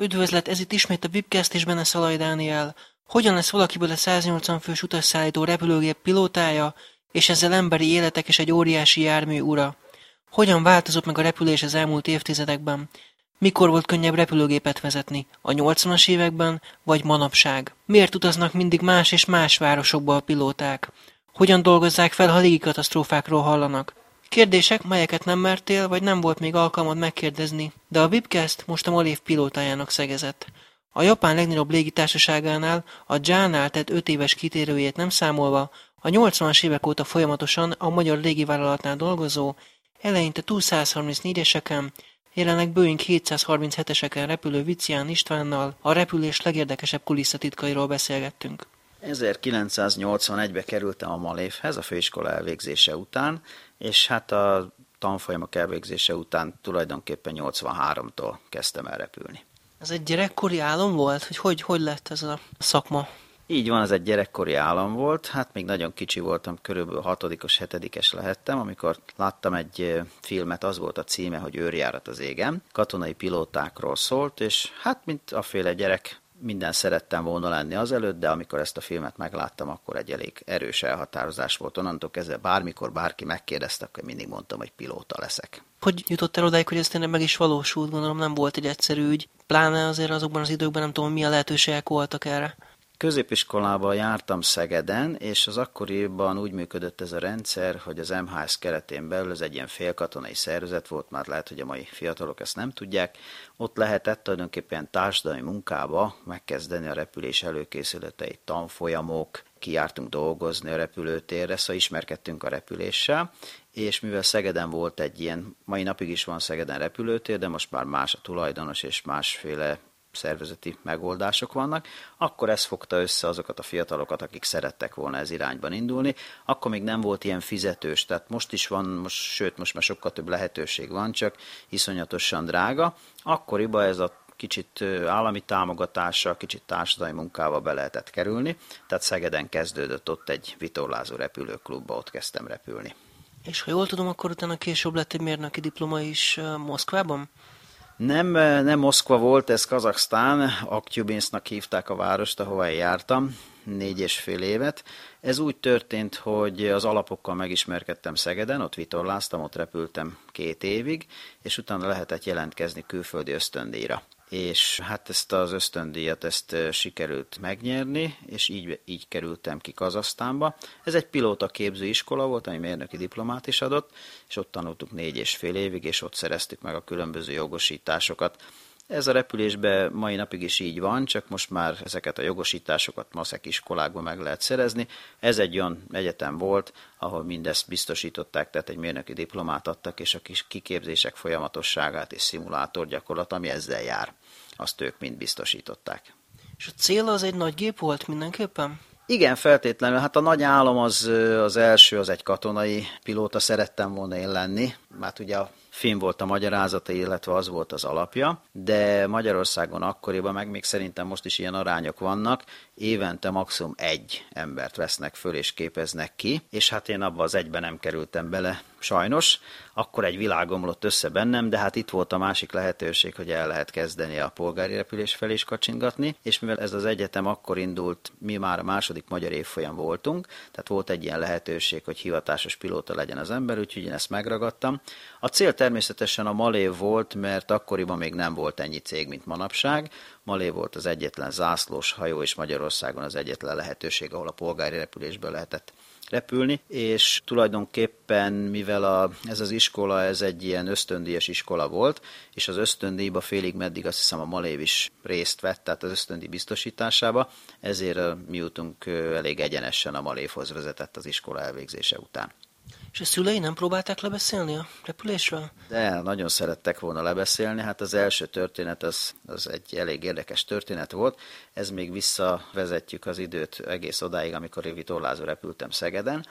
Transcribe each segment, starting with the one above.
Üdvözlet, ez itt ismét a Webcast és benne Szalai Dániel. Hogyan lesz valakiből a 180 fős utasszállító repülőgép pilótája, és ezzel emberi életek és egy óriási jármű ura? Hogyan változott meg a repülés az elmúlt évtizedekben? Mikor volt könnyebb repülőgépet vezetni? A 80-as években, vagy manapság? Miért utaznak mindig más és más városokba a pilóták? Hogyan dolgozzák fel, ha légi katasztrófákról hallanak? Kérdések, melyeket nem mertél, vagy nem volt még alkalmad megkérdezni, de a Webcast most a Malév pilótájának szegezett. A Japán legnagyobb légitársaságánál, a JAL-nál tett 5 éves kitérőjét nem számolva, a 80-as évek óta folyamatosan a magyar légivállalatnál dolgozó, eleinte 234-eseken, jelenleg Boeing 737-eseken repülő Vicián Istvánnal a repülés legérdekesebb kulisszatitkairól beszélgettünk. 1981-be kerültem a Malévhez a főiskola elvégzése után, és hát a tanfolyamok elvégzése után tulajdonképpen 83-tól kezdtem el repülni. Ez egy gyerekkori álom volt, hogy hogy, hogy lett ez a szakma? Így van, ez egy gyerekkori állam volt. Hát még nagyon kicsi voltam, körülbelül hatodikos, hetedikes lehettem, amikor láttam egy filmet, az volt a címe, hogy őrjárat az égen. Katonai pilótákról szólt, és hát mint a féle gyerek minden szerettem volna lenni azelőtt, de amikor ezt a filmet megláttam, akkor egy elég erős elhatározás volt. Onnantól kezdve bármikor bárki megkérdezte, akkor mindig mondtam, hogy pilóta leszek. Hogy jutott el odáig, hogy ez tényleg meg is valósult? Gondolom nem volt egy egyszerű ügy. Pláne azért azokban az időkben nem tudom, milyen lehetőségek voltak erre. Középiskolában jártam Szegeden, és az akkoriban úgy működött ez a rendszer, hogy az MHS keretén belül ez egy ilyen félkatonai szervezet volt, már lehet, hogy a mai fiatalok ezt nem tudják. Ott lehetett tulajdonképpen társadalmi munkába megkezdeni a repülés előkészületeit, tanfolyamok, kijártunk dolgozni a repülőtérre, szóval ismerkedtünk a repüléssel, és mivel Szegeden volt egy ilyen, mai napig is van Szegeden repülőtér, de most már más a tulajdonos és másféle szervezeti megoldások vannak, akkor ez fogta össze azokat a fiatalokat, akik szerettek volna ez irányban indulni. Akkor még nem volt ilyen fizetős, tehát most is van, most, sőt, most már sokkal több lehetőség van, csak iszonyatosan drága. Akkoriban ez a kicsit állami támogatással, kicsit társadalmi munkával be lehetett kerülni, tehát Szegeden kezdődött ott egy vitorlázó repülőklubba, ott kezdtem repülni. És ha jól tudom, akkor utána később lett egy mérnöki diploma is Moszkvában? Nem, nem Moszkva volt, ez Kazaksztán, Aktyubinsznak hívták a várost, ahova jártam, négy és fél évet. Ez úgy történt, hogy az alapokkal megismerkedtem Szegeden, ott vitorláztam, ott repültem két évig, és utána lehetett jelentkezni külföldi ösztöndíjra és hát ezt az ösztöndíjat ezt sikerült megnyerni, és így, így kerültem ki Kazasztánba. Ez egy pilóta képző iskola volt, ami mérnöki diplomát is adott, és ott tanultuk négy és fél évig, és ott szereztük meg a különböző jogosításokat. Ez a repülésben mai napig is így van, csak most már ezeket a jogosításokat maszek iskolákban meg lehet szerezni. Ez egy olyan egyetem volt, ahol mindezt biztosították, tehát egy mérnöki diplomát adtak, és a kis kiképzések folyamatosságát és szimulátor gyakorlat, ami ezzel jár, azt ők mind biztosították. És a cél az egy nagy gép volt mindenképpen? Igen, feltétlenül. Hát a nagy álom az, az első, az egy katonai pilóta szerettem volna én lenni. Mert ugye a film volt a magyarázata, illetve az volt az alapja, de Magyarországon akkoriban, meg még szerintem most is ilyen arányok vannak, évente maximum egy embert vesznek föl és képeznek ki, és hát én abba az egyben nem kerültem bele, sajnos. Akkor egy világomlott össze bennem, de hát itt volt a másik lehetőség, hogy el lehet kezdeni a polgári repülés felé is kacsingatni, és mivel ez az egyetem akkor indult, mi már a második magyar évfolyam voltunk, tehát volt egy ilyen lehetőség, hogy hivatásos pilóta legyen az ember, úgyhogy én ezt megragadtam. A cél természetesen a Malév volt, mert akkoriban még nem volt ennyi cég, mint manapság. Malé volt az egyetlen zászlós hajó, és Magyarországon az egyetlen lehetőség, ahol a polgári repülésből lehetett repülni, és tulajdonképpen, mivel a, ez az iskola, ez egy ilyen ösztöndíjas iskola volt, és az ösztöndíjba félig meddig azt hiszem a Malév is részt vett, tehát az ösztöndíj biztosításába, ezért mi útunk elég egyenesen a Malévhoz vezetett az iskola elvégzése után. És a szülei nem próbálták lebeszélni a repülésről? De, nagyon szerettek volna lebeszélni. Hát az első történet az, az egy elég érdekes történet volt. Ez még visszavezetjük az időt egész odáig, amikor én vitorlázó repültem Szegeden.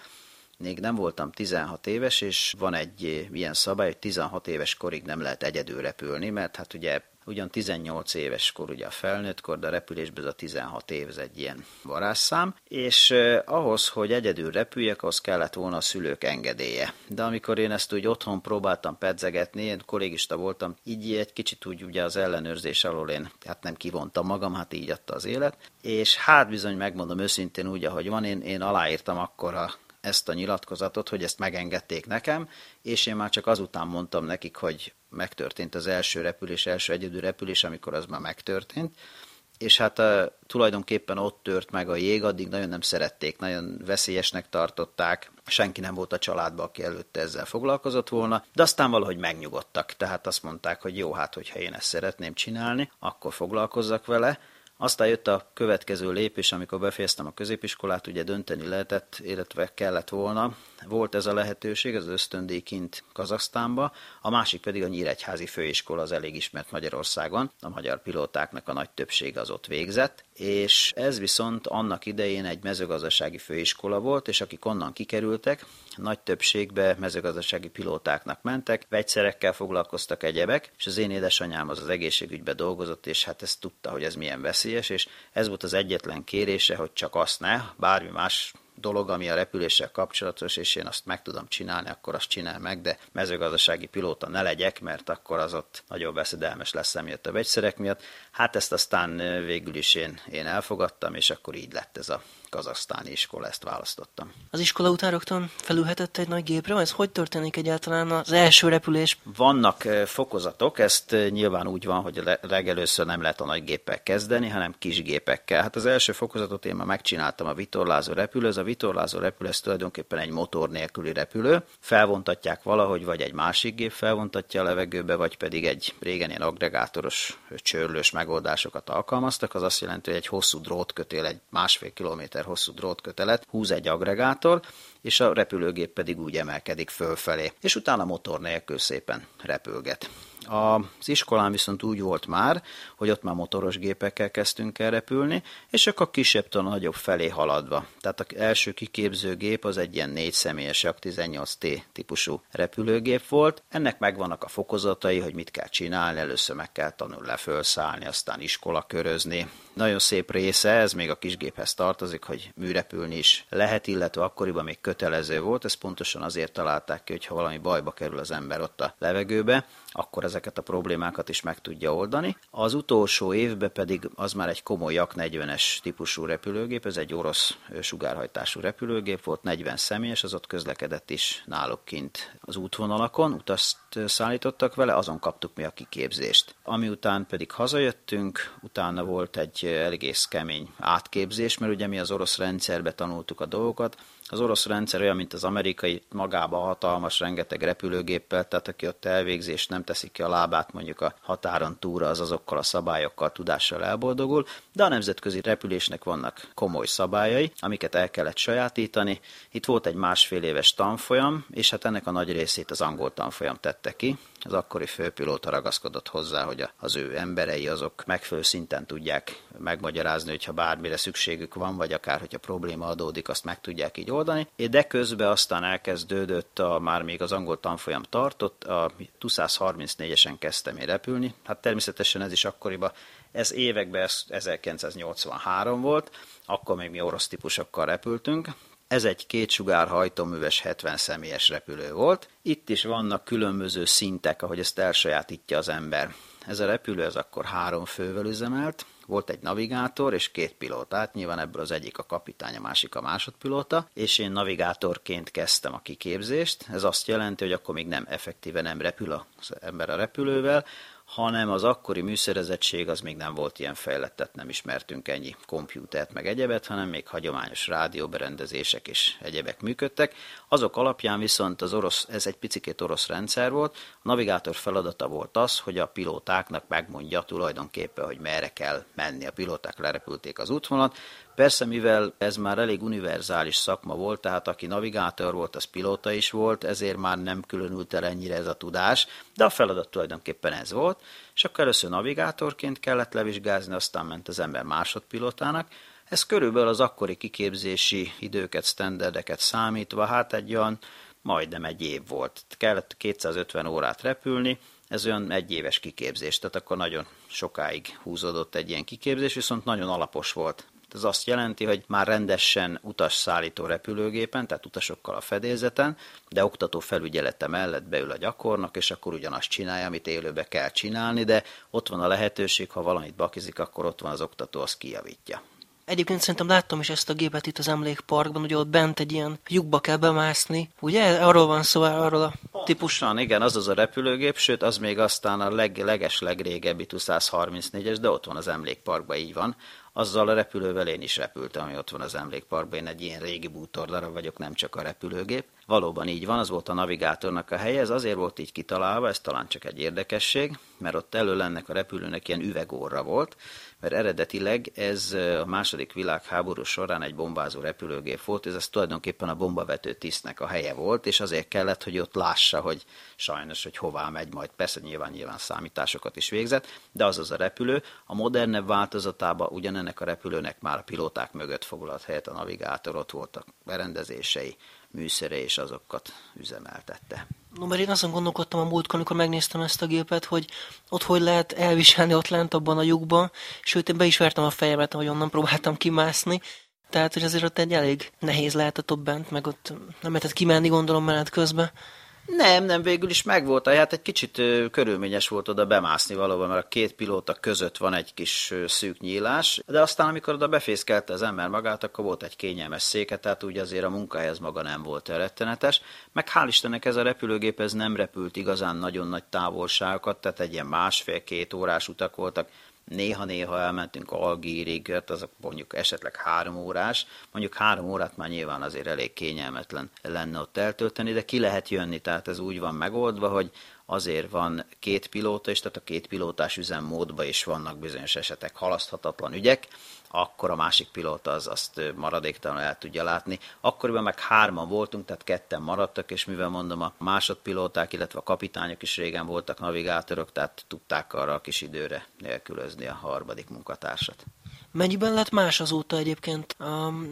Még nem voltam 16 éves, és van egy ilyen szabály, hogy 16 éves korig nem lehet egyedül repülni, mert hát ugye ugyan 18 éves kor ugye a felnőtt kor, de a repülésben ez a 16 év, ez egy ilyen varázsszám, és ahhoz, hogy egyedül repüljek, az kellett volna a szülők engedélye. De amikor én ezt úgy otthon próbáltam pedzegetni, én kollégista voltam, így egy kicsit úgy ugye az ellenőrzés alól én hát nem kivontam magam, hát így adta az élet, és hát bizony megmondom őszintén úgy, ahogy van, én, én aláírtam akkor a ezt a nyilatkozatot, hogy ezt megengedték nekem, és én már csak azután mondtam nekik, hogy megtörtént az első repülés, első egyedül repülés, amikor az már megtörtént, és hát uh, tulajdonképpen ott tört meg a jég, addig nagyon nem szerették, nagyon veszélyesnek tartották, senki nem volt a családban, aki előtte ezzel foglalkozott volna, de aztán valahogy megnyugodtak, tehát azt mondták, hogy jó, hát hogyha én ezt szeretném csinálni, akkor foglalkozzak vele, aztán jött a következő lépés, amikor befejeztem a középiskolát, ugye dönteni lehetett, illetve kellett volna. Volt ez a lehetőség, az ösztöndíjként Kazaksztánba, a másik pedig a Nyíregyházi Főiskola, az elég ismert Magyarországon. A magyar pilótáknak a nagy többsége az ott végzett, és ez viszont annak idején egy mezőgazdasági főiskola volt, és akik onnan kikerültek, nagy többségbe mezőgazdasági pilótáknak mentek, vegyszerekkel foglalkoztak egyebek, és az én édesanyám az az egészségügybe dolgozott, és hát ezt tudta, hogy ez milyen veszélyes, és ez volt az egyetlen kérése, hogy csak azt ne, bármi más dolog, ami a repüléssel kapcsolatos, és én azt meg tudom csinálni, akkor azt csinál meg, de mezőgazdasági pilóta ne legyek, mert akkor az ott nagyon veszedelmes lesz emiatt a vegyszerek miatt. Hát ezt aztán végül is én, én elfogadtam, és akkor így lett ez a kazasztáni iskola, ezt választottam. Az iskola után rögtön felülhetett egy nagy gépre? Ez hogy történik egyáltalán az első repülés? Vannak fokozatok, ezt nyilván úgy van, hogy legelőször nem lehet a nagy géppel kezdeni, hanem kis gépekkel. Hát az első fokozatot én már megcsináltam a vitorlázó repülő. Ez a vitorlázó repülő, ez tulajdonképpen egy motor nélküli repülő. Felvontatják valahogy, vagy egy másik gép felvontatja a levegőbe, vagy pedig egy régen ilyen agregátoros, csörlős megoldásokat alkalmaztak. Az azt jelenti, hogy egy hosszú drótkötél, egy másfél kilométer hosszú drótkötelet húz egy agregátor, és a repülőgép pedig úgy emelkedik fölfelé, és utána motor nélkül szépen repülget. Az iskolán viszont úgy volt már, hogy ott már motoros gépekkel kezdtünk el repülni, és csak a kisebbtől a nagyobb felé haladva. Tehát az első kiképző gép az egy ilyen négy személyes 18T típusú repülőgép volt. Ennek megvannak a fokozatai, hogy mit kell csinálni, először meg kell tanulni lefölszállni, aztán iskola körözni. Nagyon szép része, ez még a kisgéphez tartozik, hogy műrepülni is lehet, illetve akkoriban még kötelező volt, ezt pontosan azért találták ki, hogy ha valami bajba kerül az ember ott a levegőbe, akkor ezeket a problémákat is meg tudja oldani. Az utolsó évben pedig az már egy komoly Jak 40-es típusú repülőgép, ez egy orosz sugárhajtású repülőgép volt, 40 személyes, az ott közlekedett is náluk kint az útvonalakon, utazt szállítottak vele, azon kaptuk mi a kiképzést. Ami után pedig hazajöttünk, utána volt egy egész kemény átképzés, mert ugye mi az orosz rendszerbe tanultuk a dolgokat, az orosz rendszer olyan, mint az amerikai, magába hatalmas, rengeteg repülőgéppel, tehát aki ott elvégzés nem teszik ki a lábát mondjuk a határon túra, az azokkal a szabályokkal, tudással elboldogul, de a nemzetközi repülésnek vannak komoly szabályai, amiket el kellett sajátítani. Itt volt egy másfél éves tanfolyam, és hát ennek a nagy részét az angol tanfolyam tette ki, az akkori főpilóta ragaszkodott hozzá, hogy az ő emberei azok megfelelő szinten tudják megmagyarázni, hogyha bármire szükségük van, vagy akár, hogyha probléma adódik, azt meg tudják így oldani. De közben aztán elkezdődött, a, már még az angol tanfolyam tartott, a 234-esen kezdtem én repülni. Hát természetesen ez is akkoriban, ez években ez 1983 volt, akkor még mi orosz típusokkal repültünk, ez egy kétsugár hajtóműves 70 személyes repülő volt. Itt is vannak különböző szintek, ahogy ezt elsajátítja az ember. Ez a repülő ez akkor három fővel üzemelt, volt egy navigátor és két pilótát, nyilván ebből az egyik a kapitány, a másik a másodpilóta, és én navigátorként kezdtem a kiképzést. Ez azt jelenti, hogy akkor még nem effektíve nem repül az ember a repülővel, hanem az akkori műszerezettség az még nem volt ilyen fejlett, nem ismertünk ennyi kompjútert meg egyebet, hanem még hagyományos rádióberendezések és egyebek működtek. Azok alapján viszont az orosz, ez egy picikét orosz rendszer volt, a navigátor feladata volt az, hogy a pilótáknak megmondja tulajdonképpen, hogy merre kell menni. A pilóták lerepülték az útvonalat, Persze, mivel ez már elég univerzális szakma volt, tehát aki navigátor volt, az pilóta is volt, ezért már nem különült el ennyire ez a tudás, de a feladat tulajdonképpen ez volt, és akkor először navigátorként kellett levizsgázni, aztán ment az ember másodpilotának. Ez körülbelül az akkori kiképzési időket, standardeket számítva, hát egy olyan majdnem egy év volt. Kellett 250 órát repülni, ez olyan egy éves kiképzés, tehát akkor nagyon sokáig húzódott egy ilyen kiképzés, viszont nagyon alapos volt. Ez azt jelenti, hogy már rendesen utasszállító repülőgépen, tehát utasokkal a fedélzeten, de oktató felügyelete mellett beül a gyakornok, és akkor ugyanazt csinálja, amit élőbe kell csinálni, de ott van a lehetőség, ha valamit bakizik, akkor ott van az oktató, az kijavítja. Egyébként szerintem láttam is ezt a gépet itt az emlékparkban, ugye ott bent egy ilyen lyukba kell bemászni. Ugye arról van szó, arról a típusan. Igen, az az a repülőgép, sőt az még aztán a leg, leges legrégebbi TU 134-es, de ott van az emlékparkban, így van azzal a repülővel én is repültem, ami ott van az emlékparkban. Én egy ilyen régi bútordarab vagyok, nem csak a repülőgép. Valóban így van, az volt a navigátornak a helye, ez azért volt így kitalálva, ez talán csak egy érdekesség, mert ott elől ennek a repülőnek ilyen üvegórra volt, mert eredetileg ez a második világháború során egy bombázó repülőgép volt, ez, ez tulajdonképpen a bombavető tisztnek a helye volt, és azért kellett, hogy ott lássa, hogy sajnos, hogy hová megy majd. Persze nyilván nyilván számításokat is végzett, de az az a repülő. A modernebb változatában ugyanennek a repülőnek már a pilóták mögött foglalt helyet a navigátor, ott voltak berendezései, műszere, és azokat üzemeltette. No, mert én azon gondolkodtam a múltkor, amikor megnéztem ezt a gépet, hogy ott hogy lehet elviselni ott lent abban a lyukban, sőt, én be is vertem a fejemet, ahogy onnan próbáltam kimászni, tehát, hogy azért ott egy elég nehéz lehetett ott bent, meg ott nem lehetett kimenni, gondolom, menet közben. Nem, nem, végül is megvolt. Hát egy kicsit körülményes volt oda bemászni valóban, mert a két pilóta között van egy kis szűk nyílás, de aztán, amikor oda befészkelte az ember magát, akkor volt egy kényelmes széke, tehát úgy azért a munkája maga nem volt rettenetes. Meg hál' Istennek ez a repülőgép ez nem repült igazán nagyon nagy távolságokat, tehát egy ilyen másfél-két órás utak voltak, Néha-néha elmentünk Algírig, hát azok mondjuk esetleg három órás, mondjuk három órát már nyilván azért elég kényelmetlen lenne ott eltölteni, de ki lehet jönni, tehát ez úgy van megoldva, hogy azért van két pilóta, és tehát a két pilótás üzemmódban is vannak bizonyos esetek halaszthatatlan ügyek, akkor a másik pilóta az azt maradéktalanul el tudja látni. Akkoriban meg hárman voltunk, tehát ketten maradtak, és mivel mondom, a másodpilóták, illetve a kapitányok is régen voltak navigátorok, tehát tudták arra a kis időre nélkülözni a harmadik munkatársat. Mennyiben lett más azóta egyébként?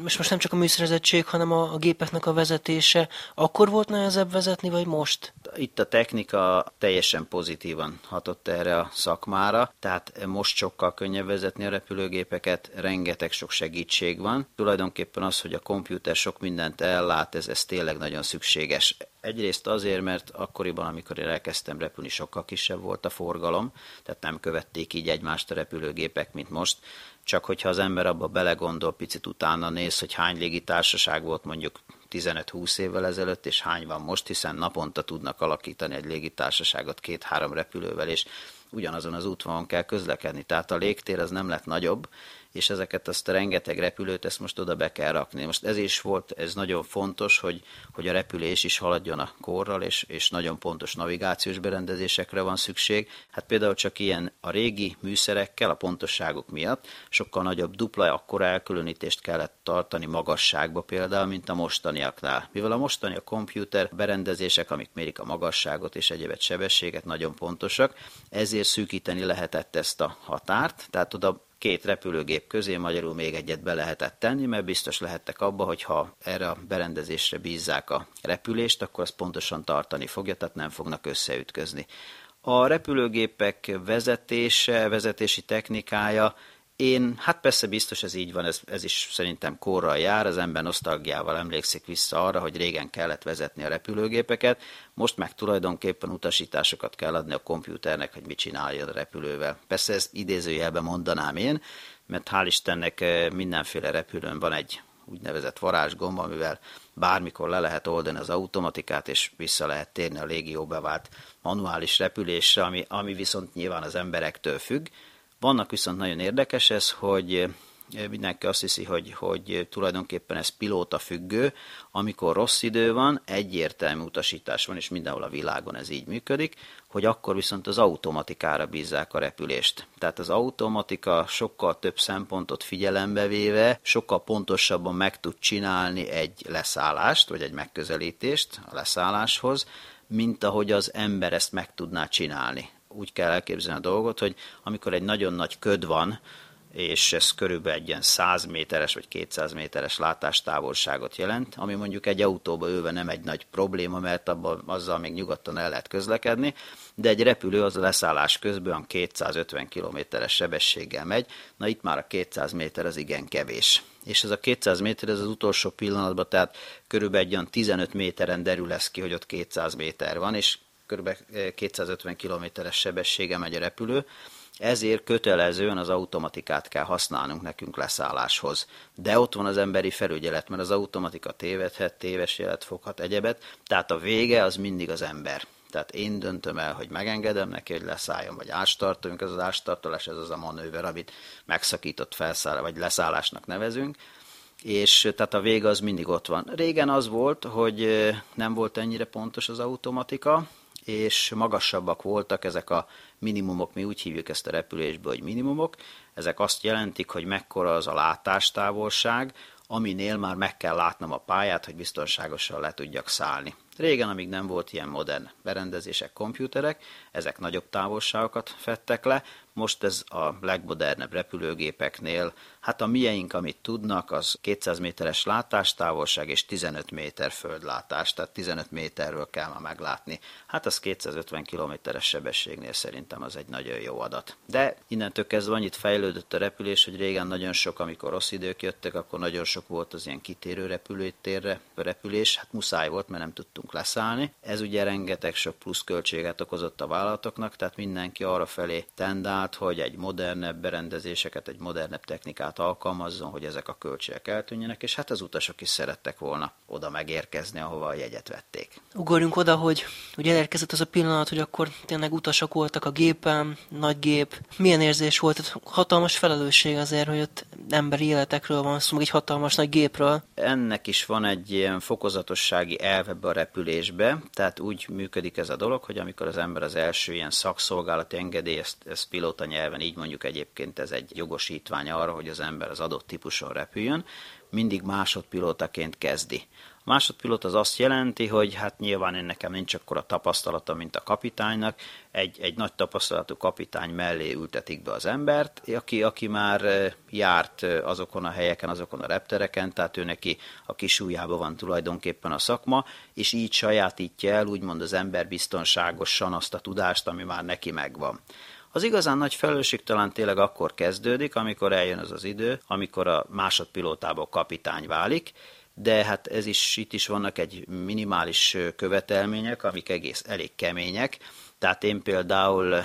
most, most nem csak a műszerezettség, hanem a, a gépeknek a vezetése. Akkor volt nehezebb vezetni, vagy most? Itt a technika teljesen pozitívan hatott erre a szakmára, tehát most sokkal könnyebb vezetni a repülőgépeket, rengeteg sok segítség van. Tulajdonképpen az, hogy a komputer sok mindent ellát, ez, ez tényleg nagyon szükséges. Egyrészt azért, mert akkoriban, amikor én elkezdtem repülni, sokkal kisebb volt a forgalom, tehát nem követték így egymást a repülőgépek, mint most csak hogyha az ember abba belegondol, picit utána néz, hogy hány légitársaság volt mondjuk 15-20 évvel ezelőtt, és hány van most, hiszen naponta tudnak alakítani egy légitársaságot két-három repülővel, és ugyanazon az útvonalon kell közlekedni. Tehát a légtér az nem lett nagyobb, és ezeket azt a rengeteg repülőt, ezt most oda be kell rakni. Most ez is volt, ez nagyon fontos, hogy, hogy a repülés is haladjon a korral, és, és nagyon pontos navigációs berendezésekre van szükség. Hát például csak ilyen a régi műszerekkel, a pontosságuk miatt sokkal nagyobb dupla, akkor elkülönítést kellett tartani magasságba például, mint a mostaniaknál. Mivel a mostani a komputer berendezések, amik mérik a magasságot és egyébet sebességet, nagyon pontosak, ezért szűkíteni lehetett ezt a határt, tehát oda két repülőgép közé magyarul még egyet be lehetett tenni, mert biztos lehettek abba, hogy ha erre a berendezésre bízzák a repülést, akkor az pontosan tartani fogja, tehát nem fognak összeütközni. A repülőgépek vezetése, vezetési technikája én, hát persze biztos ez így van, ez, ez is szerintem korral jár, az ember nosztalgiával emlékszik vissza arra, hogy régen kellett vezetni a repülőgépeket, most meg tulajdonképpen utasításokat kell adni a kompjúternek, hogy mit csinálja a repülővel. Persze ezt idézőjelben mondanám én, mert hál' Istennek eh, mindenféle repülőn van egy úgynevezett varázsgomb, amivel bármikor le lehet oldani az automatikát, és vissza lehet térni a légió bevált manuális repülésre, ami, ami viszont nyilván az emberektől függ, vannak viszont nagyon érdekes ez, hogy eh, mindenki azt hiszi, hogy, hogy tulajdonképpen ez pilóta függő, amikor rossz idő van, egyértelmű utasítás van, és mindenhol a világon ez így működik, hogy akkor viszont az automatikára bízzák a repülést. Tehát az automatika sokkal több szempontot figyelembe véve, sokkal pontosabban meg tud csinálni egy leszállást, vagy egy megközelítést a leszálláshoz, mint ahogy az ember ezt meg tudná csinálni úgy kell elképzelni a dolgot, hogy amikor egy nagyon nagy köd van, és ez körülbelül egy ilyen 100 méteres vagy 200 méteres látástávolságot jelent, ami mondjuk egy autóba ülve nem egy nagy probléma, mert abban azzal még nyugodtan el lehet közlekedni, de egy repülő az a leszállás közben 250 kilométeres sebességgel megy, na itt már a 200 méter az igen kevés. És ez a 200 méter, ez az utolsó pillanatban, tehát körülbelül egy olyan 15 méteren derül lesz ki, hogy ott 200 méter van, és kb. 250 kilométeres sebessége megy a repülő, ezért kötelezően az automatikát kell használnunk nekünk leszálláshoz. De ott van az emberi felügyelet, mert az automatika tévedhet, téves jelet foghat, egyebet, tehát a vége az mindig az ember. Tehát én döntöm el, hogy megengedem neki, hogy leszálljon, vagy ástartoljunk. Ez az ástartolás, ez az a manőver, amit megszakított felszáll, vagy leszállásnak nevezünk és tehát a vége az mindig ott van. Régen az volt, hogy nem volt ennyire pontos az automatika, és magasabbak voltak ezek a minimumok, mi úgy hívjuk ezt a repülésből, hogy minimumok, ezek azt jelentik, hogy mekkora az a látástávolság, aminél már meg kell látnom a pályát, hogy biztonságosan le tudjak szállni. Régen, amíg nem volt ilyen modern berendezések, komputerek, ezek nagyobb távolságokat fettek le, most ez a legmodernebb repülőgépeknél, hát a mieink, amit tudnak, az 200 méteres látástávolság és 15 méter földlátás, tehát 15 méterről kell ma meglátni. Hát az 250 kilométeres sebességnél szerintem az egy nagyon jó adat. De innentől kezdve annyit fejlődött a repülés, hogy régen nagyon sok, amikor rossz idők jöttek, akkor nagyon sok volt az ilyen kitérő repülőtérre repülés, hát muszáj volt, mert nem tudtunk leszállni. Ez ugye rengeteg sok plusz költséget okozott a vállalatoknak, tehát mindenki arra felé tendál, át, hogy egy modernebb berendezéseket, egy modernebb technikát alkalmazzon, hogy ezek a költségek eltűnjenek, és hát az utasok is szerettek volna oda megérkezni, ahova a jegyet vették. Ugorjunk oda, hogy ugye elérkezett az a pillanat, hogy akkor tényleg utasok voltak a gépen, nagy gép. Milyen érzés volt? Hatalmas felelősség azért, hogy ott emberi életekről van szó, egy hatalmas nagy gépről. Ennek is van egy ilyen fokozatossági elve a repülésbe, tehát úgy működik ez a dolog, hogy amikor az ember az első ilyen szakszolgálati engedély, ezt, ezt pilóta nyelven, így mondjuk egyébként ez egy jogosítvány arra, hogy az ember az adott típuson repüljön, mindig másodpilótaként kezdi. A másodpilót az azt jelenti, hogy hát nyilván én nekem nincs akkor a tapasztalata, mint a kapitánynak, egy, egy nagy tapasztalatú kapitány mellé ültetik be az embert, aki, aki már járt azokon a helyeken, azokon a reptereken, tehát ő neki a kis van tulajdonképpen a szakma, és így sajátítja el úgymond az ember biztonságosan azt a tudást, ami már neki megvan. Az igazán nagy felelősség talán tényleg akkor kezdődik, amikor eljön az az idő, amikor a másodpilótából kapitány válik, de hát ez is, itt is vannak egy minimális követelmények, amik egész elég kemények. Tehát én például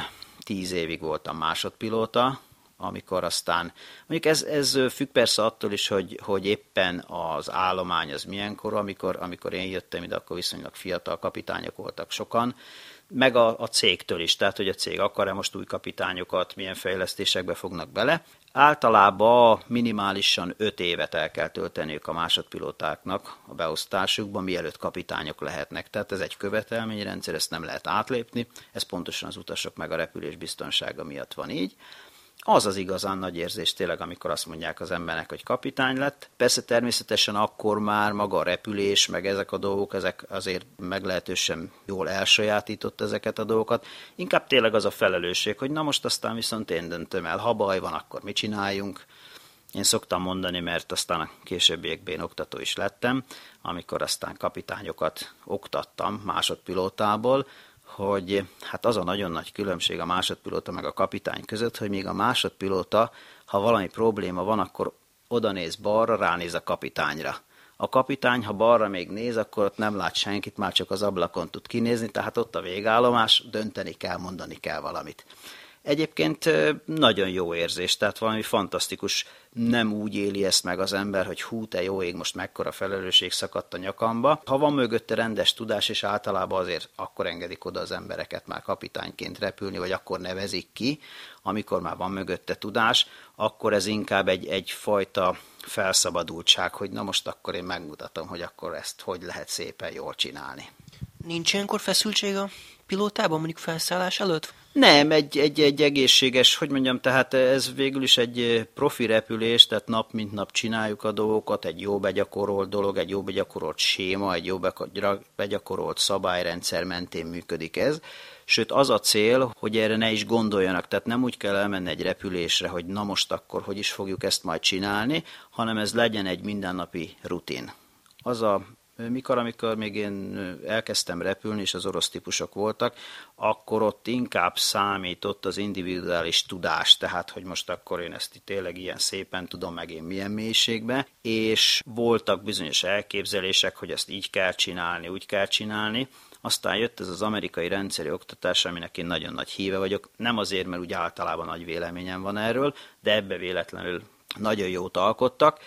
tíz évig voltam másodpilóta, amikor aztán, mondjuk ez, ez függ persze attól is, hogy, hogy éppen az állomány az milyenkor, amikor, amikor én jöttem ide, akkor viszonylag fiatal kapitányok voltak sokan, meg a, a cégtől is, tehát hogy a cég akar-e most új kapitányokat, milyen fejlesztésekbe fognak bele. Általában minimálisan 5 évet el kell tölteniük a másodpilótáknak a beosztásukban, mielőtt kapitányok lehetnek. Tehát ez egy követelményrendszer, ezt nem lehet átlépni, ez pontosan az utasok meg a repülés biztonsága miatt van így az az igazán nagy érzés tényleg, amikor azt mondják az embernek, hogy kapitány lett. Persze természetesen akkor már maga a repülés, meg ezek a dolgok, ezek azért meglehetősen jól elsajátított ezeket a dolgokat. Inkább tényleg az a felelősség, hogy na most aztán viszont én döntöm el, ha baj van, akkor mit csináljunk. Én szoktam mondani, mert aztán a későbbiekben oktató is lettem, amikor aztán kapitányokat oktattam másodpilótából, hogy hát az a nagyon nagy különbség a másodpilóta meg a kapitány között, hogy még a másodpilóta, ha valami probléma van, akkor oda néz balra, ránéz a kapitányra. A kapitány, ha balra még néz, akkor ott nem lát senkit, már csak az ablakon tud kinézni, tehát ott a végállomás, dönteni kell, mondani kell valamit. Egyébként nagyon jó érzés, tehát valami fantasztikus, nem úgy éli ezt meg az ember, hogy hú, te jó ég, most mekkora felelősség szakadt a nyakamba. Ha van mögötte rendes tudás, és általában azért akkor engedik oda az embereket már kapitányként repülni, vagy akkor nevezik ki, amikor már van mögötte tudás, akkor ez inkább egy, egyfajta felszabadultság, hogy na most akkor én megmutatom, hogy akkor ezt hogy lehet szépen jól csinálni. Nincs ilyenkor feszültség a pilótában, mondjuk felszállás előtt? Nem, egy, egy, egy egészséges, hogy mondjam, tehát ez végül is egy profi repülés, tehát nap mint nap csináljuk a dolgokat, egy jó begyakorolt dolog, egy jó begyakorolt séma, egy jó begyakorolt szabályrendszer mentén működik ez. Sőt, az a cél, hogy erre ne is gondoljanak, tehát nem úgy kell elmenni egy repülésre, hogy na most akkor hogy is fogjuk ezt majd csinálni, hanem ez legyen egy mindennapi rutin. Az a mikor, amikor még én elkezdtem repülni, és az orosz típusok voltak, akkor ott inkább számított az individuális tudás, tehát hogy most akkor én ezt tényleg ilyen szépen tudom meg én milyen mélységbe, és voltak bizonyos elképzelések, hogy ezt így kell csinálni, úgy kell csinálni, aztán jött ez az amerikai rendszeri oktatás, aminek én nagyon nagy híve vagyok. Nem azért, mert úgy általában nagy véleményem van erről, de ebbe véletlenül nagyon jót alkottak.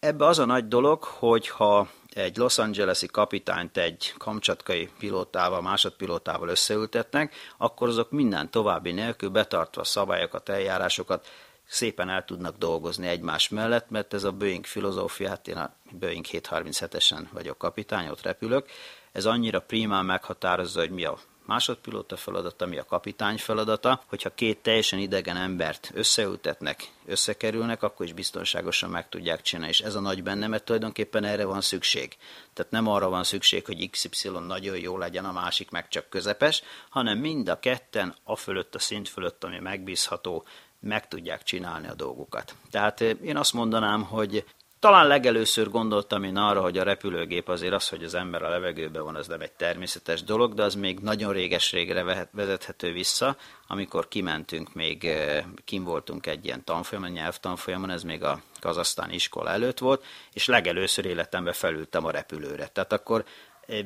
Ebbe az a nagy dolog, hogy ha egy Los Angeles-i kapitányt egy kamcsatkai pilótával, másodpilótával összeültetnek, akkor azok minden további nélkül betartva szabályokat, eljárásokat szépen el tudnak dolgozni egymás mellett, mert ez a Boeing filozófiát, én a Boeing 737-esen vagyok kapitány, ott repülök, ez annyira primán meghatározza, hogy mi a másodpilóta feladata, mi a kapitány feladata, hogyha két teljesen idegen embert összeültetnek, összekerülnek, akkor is biztonságosan meg tudják csinálni. És ez a nagy benne, mert tulajdonképpen erre van szükség. Tehát nem arra van szükség, hogy XY nagyon jó legyen, a másik meg csak közepes, hanem mind a ketten a fölött, a szint fölött, ami megbízható, meg tudják csinálni a dolgokat. Tehát én azt mondanám, hogy talán legelőször gondoltam én arra, hogy a repülőgép azért az, hogy az ember a levegőben van, az nem egy természetes dolog, de az még nagyon réges-régre vezethető vissza, amikor kimentünk, még eh, kim voltunk egy ilyen tanfolyamon, nyelvtanfolyamon, ez még a kazasztáni iskola előtt volt, és legelőször életemben felültem a repülőre. Tehát akkor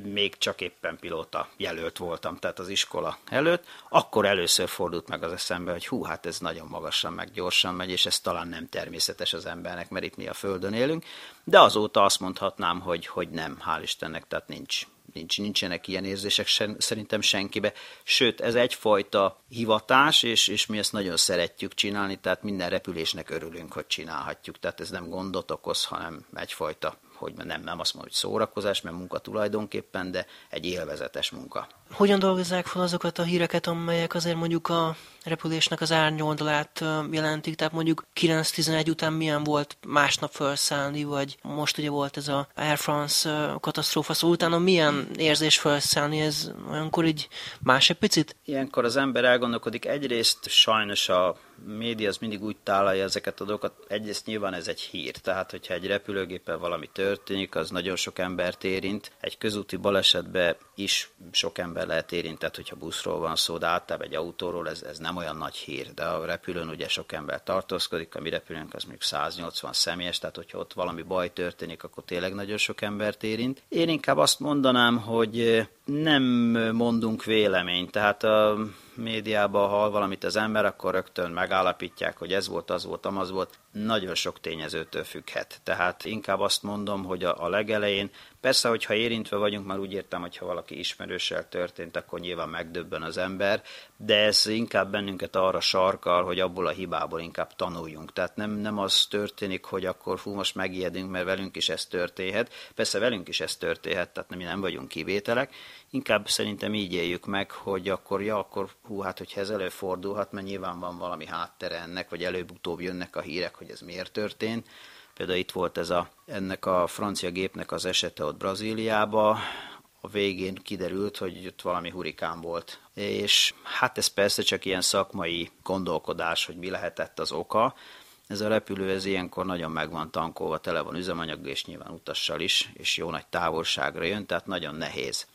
még csak éppen pilóta jelölt voltam, tehát az iskola előtt, akkor először fordult meg az eszembe, hogy hú, hát ez nagyon magasan, meg gyorsan megy, és ez talán nem természetes az embernek, mert itt mi a Földön élünk, de azóta azt mondhatnám, hogy, hogy nem, hál' Istennek, tehát nincs, nincs, nincsenek ilyen érzések sen, szerintem senkibe. Sőt, ez egyfajta hivatás, és, és mi ezt nagyon szeretjük csinálni, tehát minden repülésnek örülünk, hogy csinálhatjuk. Tehát ez nem gondot okoz, hanem egyfajta hogy nem, nem azt mondom, hogy szórakozás, mert munka tulajdonképpen, de egy élvezetes munka. Hogyan dolgozzák fel azokat a híreket, amelyek azért mondjuk a repülésnek az árnyoldalát jelentik, tehát mondjuk 9-11 után milyen volt másnap felszállni, vagy most ugye volt ez a Air France katasztrófa, szóval utána milyen érzés felszállni, ez olyankor így más egy picit? Ilyenkor az ember elgondolkodik, egyrészt sajnos a média az mindig úgy tálalja ezeket a dolgokat, egyrészt nyilván ez egy hír, tehát hogyha egy repülőgéppel valami történik, az nagyon sok embert érint, egy közúti balesetbe is sok ember lehet érintett, hogyha buszról van szó, de általában egy autóról ez, ez nem olyan nagy hír, de a repülőn ugye sok ember tartózkodik, a mi repülőnk az mondjuk 180 személyes, tehát hogyha ott valami baj történik, akkor tényleg nagyon sok embert érint. Én inkább azt mondanám, hogy nem mondunk véleményt, tehát a médiában hall valamit az ember, akkor rögtön megállapítják, hogy ez volt, az volt, amaz volt. Nagyon sok tényezőtől függhet. Tehát inkább azt mondom, hogy a, a legelején, persze, hogyha érintve vagyunk, már úgy értem, hogy ha valaki ismerőssel történt, akkor nyilván megdöbben az ember, de ez inkább bennünket arra sarkal, hogy abból a hibából inkább tanuljunk. Tehát nem, nem az történik, hogy akkor hú, most megijedünk, mert velünk is ez történhet. Persze velünk is ez történhet, tehát mi nem vagyunk kivételek, Inkább szerintem így éljük meg, hogy akkor, ja, akkor hú, hát hogyha ez előfordulhat, mert nyilván van valami háttere ennek, vagy előbb-utóbb jönnek a hírek, hogy ez miért történt. Például itt volt ez a, ennek a francia gépnek az esete ott Brazíliába, a végén kiderült, hogy ott valami hurikán volt. És hát ez persze csak ilyen szakmai gondolkodás, hogy mi lehetett az oka. Ez a repülő ez ilyenkor nagyon meg van tankolva, tele van üzemanyag, és nyilván utassal is, és jó nagy távolságra jön, tehát nagyon nehéz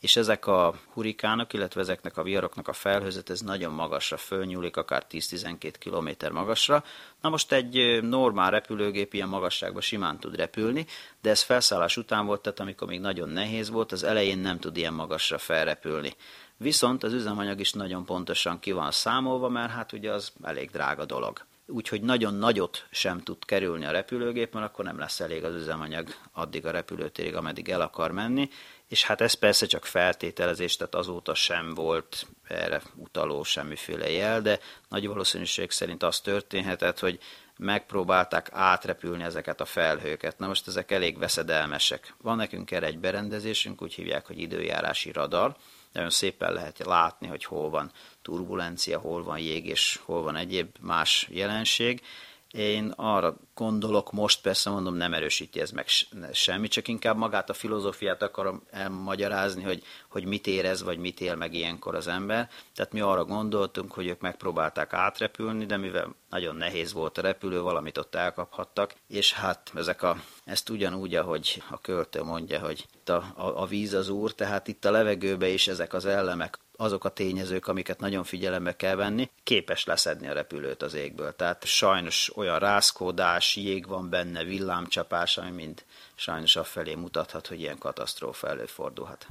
és ezek a hurikánok, illetve ezeknek a viharoknak a felhőzet, ez nagyon magasra fölnyúlik, akár 10-12 km magasra. Na most egy normál repülőgép ilyen magasságban simán tud repülni, de ez felszállás után volt, tehát amikor még nagyon nehéz volt, az elején nem tud ilyen magasra felrepülni. Viszont az üzemanyag is nagyon pontosan ki van számolva, mert hát ugye az elég drága dolog úgyhogy nagyon nagyot sem tud kerülni a repülőgép, mert akkor nem lesz elég az üzemanyag addig a repülőtérig, ameddig el akar menni, és hát ez persze csak feltételezés, tehát azóta sem volt erre utaló semmiféle jel, de nagy valószínűség szerint az történhetett, hogy megpróbálták átrepülni ezeket a felhőket. Na most ezek elég veszedelmesek. Van nekünk erre egy berendezésünk, úgy hívják, hogy időjárási radar, nagyon szépen lehet látni, hogy hol van turbulencia, hol van jég és hol van egyéb más jelenség. Én arra gondolok most, persze mondom, nem erősíti ez meg semmi, csak inkább magát a filozófiát akarom elmagyarázni, hogy, hogy mit érez, vagy mit él meg ilyenkor az ember. Tehát mi arra gondoltunk, hogy ők megpróbálták átrepülni, de mivel nagyon nehéz volt a repülő, valamit ott elkaphattak, és hát ezek a, ezt ugyanúgy, ahogy a költő mondja, hogy a, a, a víz az úr, tehát itt a levegőbe is ezek az elemek azok a tényezők, amiket nagyon figyelembe kell venni, képes leszedni a repülőt az égből. Tehát sajnos olyan rázkódás, jég van benne, villámcsapás, ami mind sajnos afelé mutathat, hogy ilyen katasztrófa előfordulhat.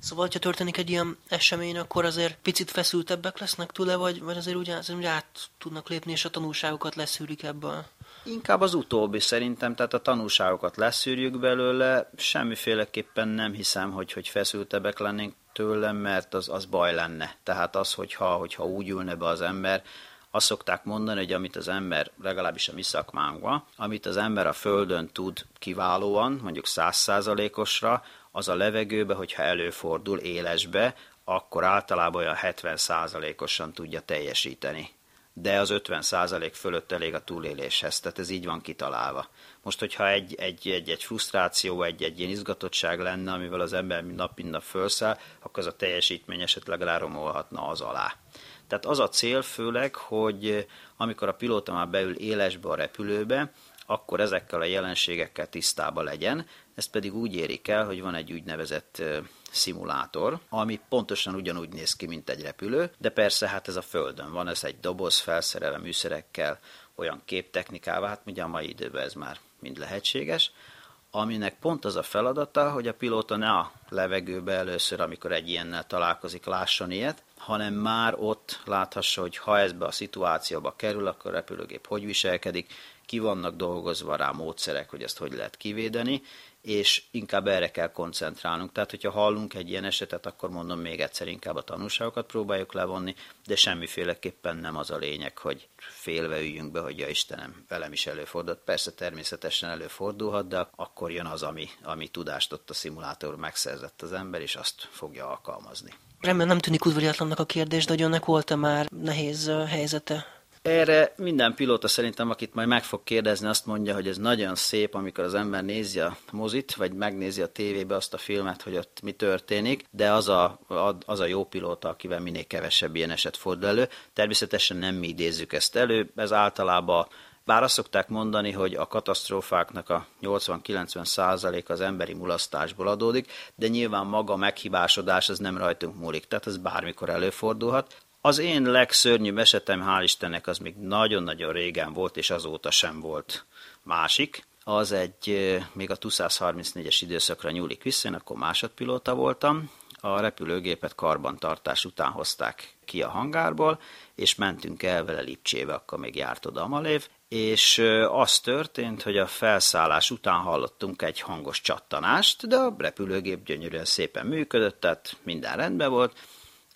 Szóval, ha történik egy ilyen esemény, akkor azért picit feszültebbek lesznek tőle, vagy, vagy azért úgy, azért úgy át tudnak lépni, és a tanulságokat leszűrik ebből? Inkább az utóbbi szerintem, tehát a tanulságokat leszűrjük belőle, semmiféleképpen nem hiszem, hogy, hogy feszültebbek lennénk tőlem, mert az, az baj lenne. Tehát az, hogyha, hogyha úgy ülne be az ember, azt szokták mondani, hogy amit az ember, legalábbis a mi szakmánkban, amit az ember a földön tud kiválóan, mondjuk százszázalékosra, az a levegőbe, hogyha előfordul élesbe, akkor általában olyan 70 százalékosan tudja teljesíteni. De az 50 százalék fölött elég a túléléshez, tehát ez így van kitalálva. Most, hogyha egy, egy, egy, egy frusztráció, egy, egy ilyen izgatottság lenne, amivel az ember nap mint nap felszáll, akkor az a teljesítmény esetleg ráromolhatna az alá. Tehát az a cél főleg, hogy amikor a pilóta már beül élesbe a repülőbe, akkor ezekkel a jelenségekkel tisztába legyen, ezt pedig úgy érik el, hogy van egy úgynevezett szimulátor, ami pontosan ugyanúgy néz ki, mint egy repülő, de persze hát ez a Földön van, ez egy doboz felszerelve műszerekkel, olyan képtechnikával, hát ugye a mai időben ez már mind lehetséges, aminek pont az a feladata, hogy a pilóta ne a levegőbe először, amikor egy ilyennel találkozik, lásson ilyet, hanem már ott láthassa, hogy ha ezbe a szituációba kerül, akkor a repülőgép hogy viselkedik, ki vannak dolgozva rá módszerek, hogy ezt hogy lehet kivédeni, és inkább erre kell koncentrálnunk. Tehát, hogyha hallunk egy ilyen esetet, akkor mondom még egyszer, inkább a tanulságokat próbáljuk levonni, de semmiféleképpen nem az a lényeg, hogy félve üljünk be, hogy ja Istenem, velem is előfordult. Persze természetesen előfordulhat, de akkor jön az, ami, ami tudást ott a szimulátor megszerzett az ember, és azt fogja alkalmazni. Remélem nem tűnik udvariatlannak a kérdés, de hogy önnek volt-e már nehéz helyzete erre minden pilóta szerintem, akit majd meg fog kérdezni, azt mondja, hogy ez nagyon szép, amikor az ember nézi a mozit, vagy megnézi a tévébe azt a filmet, hogy ott mi történik, de az a, az a jó pilóta, akivel minél kevesebb ilyen eset fordul elő. Természetesen nem mi idézzük ezt elő, ez általában bár azt szokták mondani, hogy a katasztrófáknak a 80-90 százalék az emberi mulasztásból adódik, de nyilván maga a meghibásodás az nem rajtunk múlik, tehát ez bármikor előfordulhat. Az én legszörnyűbb esetem, hál' Istennek, az még nagyon-nagyon régen volt, és azóta sem volt másik. Az egy, még a 234-es időszakra nyúlik vissza, én akkor másodpilóta voltam. A repülőgépet karbantartás után hozták ki a hangárból, és mentünk el vele Lipcsébe, akkor még járt oda a Malév, és az történt, hogy a felszállás után hallottunk egy hangos csattanást, de a repülőgép gyönyörűen szépen működött, tehát minden rendben volt,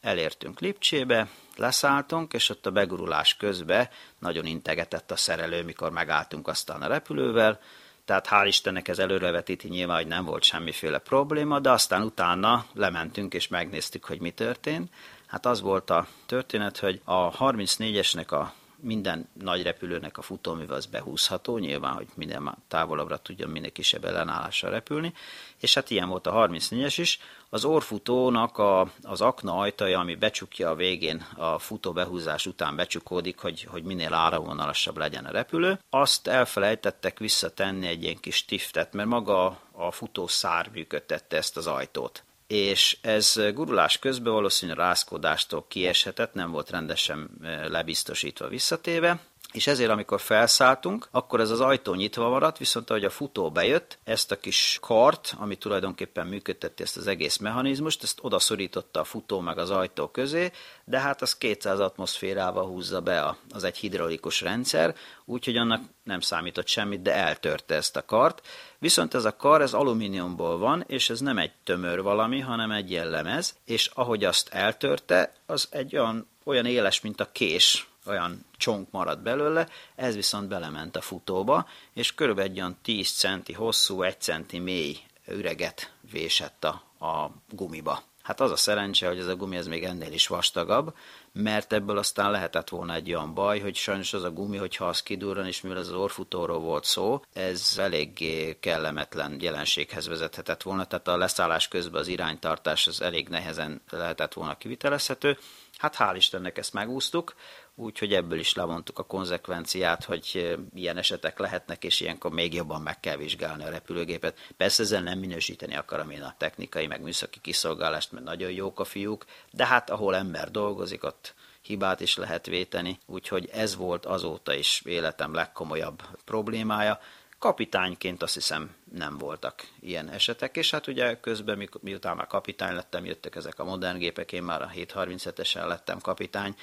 elértünk Lipcsébe, leszálltunk, és ott a begurulás közben nagyon integetett a szerelő, mikor megálltunk aztán a repülővel, tehát hál' Istennek ez előrevetíti nyilván, hogy nem volt semmiféle probléma, de aztán utána lementünk és megnéztük, hogy mi történt. Hát az volt a történet, hogy a 34-esnek a minden nagy repülőnek a futóműve az behúzható, nyilván, hogy minden távolabbra tudjon minél kisebb ellenállással repülni, és hát ilyen volt a 34-es is. Az orfutónak a, az akna ajtaja, ami becsukja a végén, a futó behúzás után becsukódik, hogy, hogy minél áramvonalasabb legyen a repülő, azt elfelejtettek visszatenni egy ilyen kis tiftet, mert maga a futó szár működtette ezt az ajtót és ez gurulás közben valószínűleg rázkódástól kieshetett, nem volt rendesen lebiztosítva visszatéve, és ezért, amikor felszálltunk, akkor ez az ajtó nyitva maradt, viszont ahogy a futó bejött, ezt a kis kart, ami tulajdonképpen működteti ezt az egész mechanizmust, ezt odaszorította a futó meg az ajtó közé, de hát az 200 atmoszférával húzza be, az egy hidraulikus rendszer, úgyhogy annak nem számított semmit, de eltörte ezt a kart. Viszont ez a kar, ez alumíniumból van, és ez nem egy tömör valami, hanem egy jellemez, és ahogy azt eltörte, az egy olyan, olyan éles, mint a kés, olyan csonk maradt belőle, ez viszont belement a futóba, és körülbelül egy olyan 10 centi hosszú, 1 centi mély üreget vésett a, a gumiba. Hát az a szerencse, hogy ez a gumi ez még ennél is vastagabb, mert ebből aztán lehetett volna egy olyan baj, hogy sajnos az a gumi, hogyha az kidurran, és mivel az orfutóról volt szó, ez eléggé kellemetlen jelenséghez vezethetett volna, tehát a leszállás közben az iránytartás az elég nehezen lehetett volna kivitelezhető. Hát hál' Istennek ezt megúsztuk, úgyhogy ebből is levontuk a konzekvenciát, hogy ilyen esetek lehetnek, és ilyenkor még jobban meg kell vizsgálni a repülőgépet. Persze ezzel nem minősíteni akarom én a technikai, meg műszaki kiszolgálást, mert nagyon jók a fiúk, de hát ahol ember dolgozik, ott hibát is lehet véteni, úgyhogy ez volt azóta is életem legkomolyabb problémája. Kapitányként azt hiszem nem voltak ilyen esetek, és hát ugye közben, miután már kapitány lettem, jöttek ezek a modern gépek, én már a 737-esen lettem kapitány,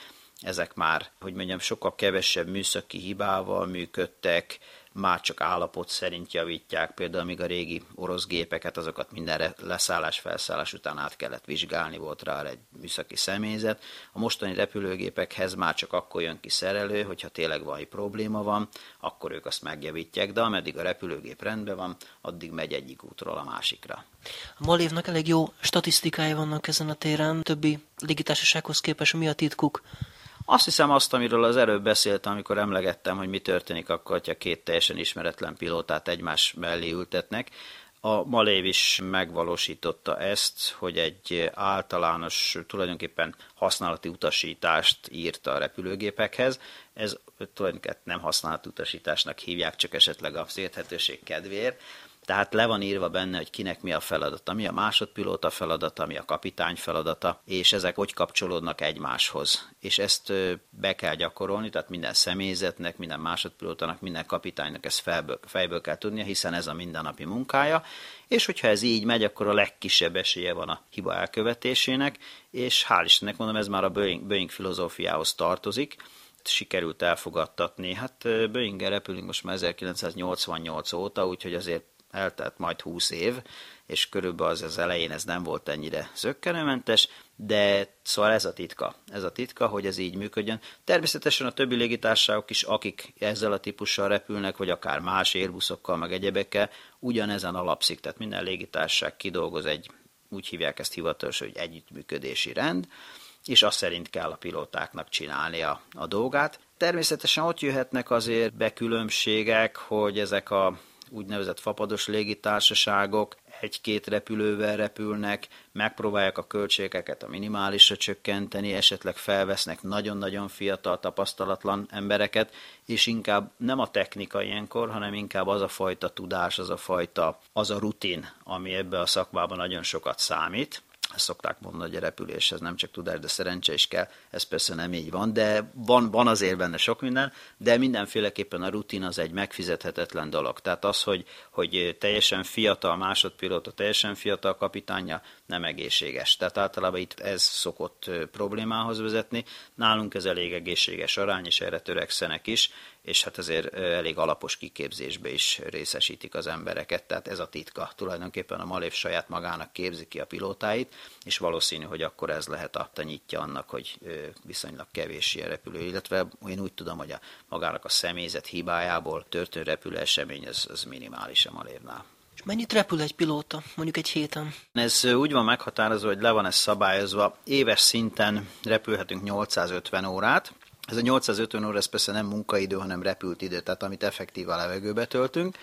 ezek már, hogy mondjam, sokkal kevesebb műszaki hibával működtek, már csak állapot szerint javítják, például még a régi orosz gépeket, azokat mindenre leszállás, felszállás után át kellett vizsgálni, volt rá egy műszaki személyzet. A mostani repülőgépekhez már csak akkor jön ki szerelő, hogyha tényleg valami probléma van, akkor ők azt megjavítják, de ameddig a repülőgép rendben van, addig megy egyik útról a másikra. A Malévnak elég jó statisztikái vannak ezen a téren, többi légitársasághoz képest mi a titkuk? Azt hiszem azt, amiről az előbb beszéltem, amikor emlegettem, hogy mi történik akkor, ha két teljesen ismeretlen pilótát egymás mellé ültetnek. A Malév is megvalósította ezt, hogy egy általános, tulajdonképpen használati utasítást írt a repülőgépekhez. Ez tulajdonképpen nem használati utasításnak hívják, csak esetleg a érthetőség kedvéért. Tehát le van írva benne, hogy kinek mi a feladata, mi a másodpilóta feladata, mi a kapitány feladata, és ezek hogy kapcsolódnak egymáshoz. És ezt be kell gyakorolni, tehát minden személyzetnek, minden másodpilótának, minden kapitánynak ezt felből, fejből kell tudnia, hiszen ez a mindennapi munkája, és hogyha ez így megy, akkor a legkisebb esélye van a hiba elkövetésének, és hál' Istennek mondom, ez már a Boeing, Boeing filozófiához tartozik, sikerült elfogadtatni. Hát boeing repülünk most már 1988 óta, úgyhogy azért eltelt majd 20 év, és körülbelül az, az elején ez nem volt ennyire zöggenőmentes, de szóval ez a titka. Ez a titka, hogy ez így működjön. Természetesen a többi légitársaságok is, akik ezzel a típussal repülnek, vagy akár más érbuszokkal, meg egyebekkel, ugyanezen alapszik. Tehát minden légitársaság kidolgoz egy, úgy hívják ezt hivatalosan, hogy együttműködési rend, és azt szerint kell a pilótáknak csinálni a, a dolgát. Természetesen ott jöhetnek azért be különbségek, hogy ezek a úgynevezett fapados légitársaságok egy-két repülővel repülnek, megpróbálják a költségeket a minimálisra csökkenteni, esetleg felvesznek nagyon-nagyon fiatal, tapasztalatlan embereket, és inkább nem a technika ilyenkor, hanem inkább az a fajta tudás, az a fajta, az a rutin, ami ebbe a szakmában nagyon sokat számít, ezt szokták mondani, hogy a repüléshez nem csak tudás, de szerencse is kell. Ez persze nem így van, de van, van azért benne sok minden, de mindenféleképpen a rutin az egy megfizethetetlen dolog. Tehát az, hogy, hogy teljesen fiatal másodpilóta, teljesen fiatal kapitánya nem egészséges. Tehát általában itt ez szokott problémához vezetni. Nálunk ez elég egészséges arány, és erre törekszenek is, és hát azért elég alapos kiképzésbe is részesítik az embereket, tehát ez a titka. Tulajdonképpen a Malév saját magának képzi ki a pilótáit, és valószínű, hogy akkor ez lehet a nyitja annak, hogy viszonylag kevés ilyen repülő, illetve én úgy tudom, hogy a magának a személyzet hibájából történő repülő esemény az, az minimális a Malévnál. És mennyit repül egy pilóta, mondjuk egy héten? Ez úgy van meghatározva, hogy le van ez szabályozva. Éves szinten repülhetünk 850 órát, ez a 850 óra, ez persze nem munkaidő, hanem repült idő, tehát amit effektív a levegőbe töltünk,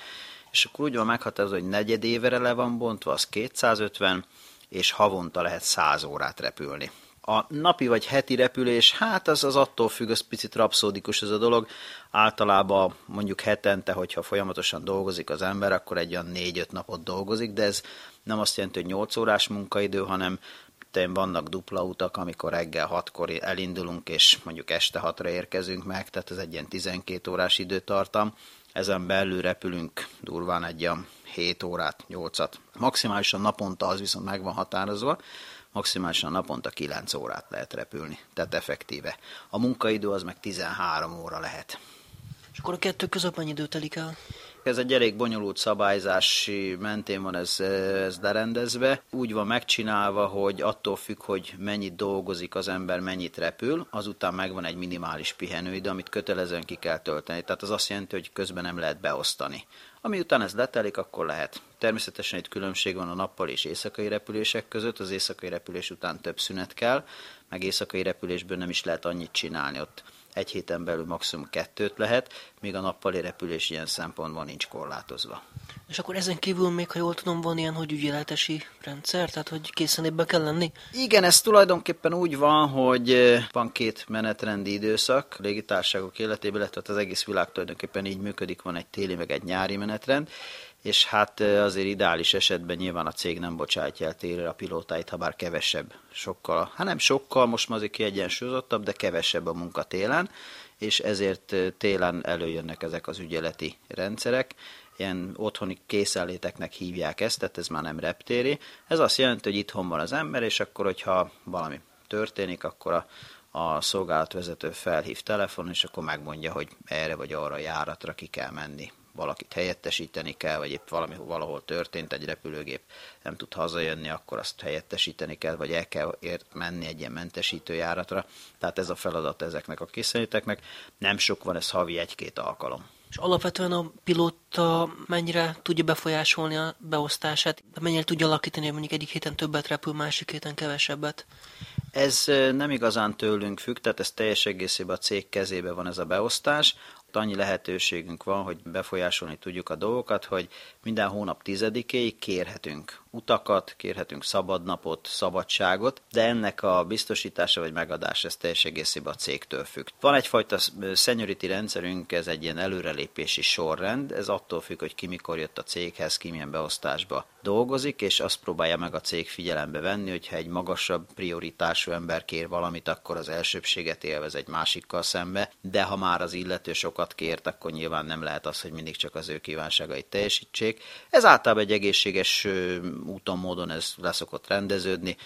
és akkor úgy van meghatározva, hogy negyed évre le van bontva, az 250, és havonta lehet 100 órát repülni. A napi vagy heti repülés, hát az, az attól függ, az picit rapszódikus ez a dolog. Általában mondjuk hetente, hogyha folyamatosan dolgozik az ember, akkor egy olyan 4-5 napot dolgozik, de ez nem azt jelenti, hogy 8 órás munkaidő, hanem vannak dupla utak, amikor reggel hatkor elindulunk, és mondjuk este hatra érkezünk meg, tehát ez egy ilyen 12 órás időtartam. Ezen belül repülünk durván egy ilyen 7 órát, 8-at. Maximálisan naponta az viszont meg van határozva, maximálisan naponta 9 órát lehet repülni, tehát effektíve. A munkaidő az meg 13 óra lehet. És akkor a kettő között mennyi idő telik el? Ez egy elég bonyolult szabályzási mentén van ez, ez lerendezve. Úgy van megcsinálva, hogy attól függ, hogy mennyit dolgozik az ember, mennyit repül, azután megvan egy minimális pihenőidő, amit kötelezően ki kell tölteni. Tehát az azt jelenti, hogy közben nem lehet beosztani. Ami után ez letelik, akkor lehet. Természetesen itt különbség van a nappal és éjszakai repülések között. Az éjszakai repülés után több szünet kell, meg éjszakai repülésből nem is lehet annyit csinálni. Ott egy héten belül maximum kettőt lehet, míg a nappali repülés ilyen szempontból nincs korlátozva. És akkor ezen kívül még, ha jól tudom, van ilyen, hogy ügyeletesi rendszer, tehát hogy készen ebbe kell lenni? Igen, ez tulajdonképpen úgy van, hogy van két menetrendi időszak légitárságok életében, illetve az egész világ tulajdonképpen így működik, van egy téli meg egy nyári menetrend, és hát azért ideális esetben nyilván a cég nem bocsátja el télre a pilótáit, ha bár kevesebb, sokkal, hát nem sokkal, most már azért kiegyensúlyozottabb, de kevesebb a munka télen, és ezért télen előjönnek ezek az ügyeleti rendszerek, ilyen otthoni készenléteknek hívják ezt, tehát ez már nem reptéri. Ez azt jelenti, hogy itthon van az ember, és akkor, hogyha valami történik, akkor a, a szolgálatvezető felhív telefon, és akkor megmondja, hogy erre vagy arra járatra ki kell menni valakit helyettesíteni kell, vagy épp valami, valahol történt egy repülőgép, nem tud hazajönni, akkor azt helyettesíteni kell, vagy el kell ért menni egy ilyen mentesítő járatra. Tehát ez a feladat ezeknek a készeníteknek. Nem sok van, ez havi egy-két alkalom. És alapvetően a pilóta mennyire tudja befolyásolni a beosztását, mennyire tudja alakítani, hogy mondjuk egyik héten többet repül, másik héten kevesebbet? Ez nem igazán tőlünk függ, tehát ez teljes egészében a cég kezébe van ez a beosztás annyi lehetőségünk van, hogy befolyásolni tudjuk a dolgokat, hogy minden hónap tizedikéig kérhetünk utakat, kérhetünk szabadnapot, szabadságot, de ennek a biztosítása vagy megadása ez teljes egészében a cégtől függ. Van egyfajta seniority rendszerünk, ez egy ilyen előrelépési sorrend, ez attól függ, hogy ki mikor jött a céghez, ki milyen beosztásba dolgozik, és azt próbálja meg a cég figyelembe venni, hogyha egy magasabb prioritású ember kér valamit, akkor az elsőbséget élvez egy másikkal szembe, de ha már az illető sokat kért, akkor nyilván nem lehet az, hogy mindig csak az ő kívánságait teljesítsék. Ez általában egy egészséges úton, módon ez leszokott rendeződni,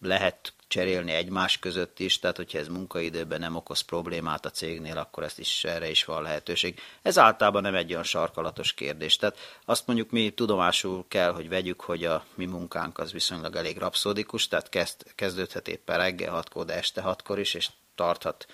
lehet cserélni egymás között is, tehát hogyha ez munkaidőben nem okoz problémát a cégnél, akkor ezt is erre is van lehetőség. Ez általában nem egy olyan sarkalatos kérdés. Tehát azt mondjuk mi tudomásul kell, hogy vegyük, hogy a mi munkánk az viszonylag elég rapszódikus, tehát kezd, kezdődhet éppen reggel hatkor, de este hatkor is, és tarthat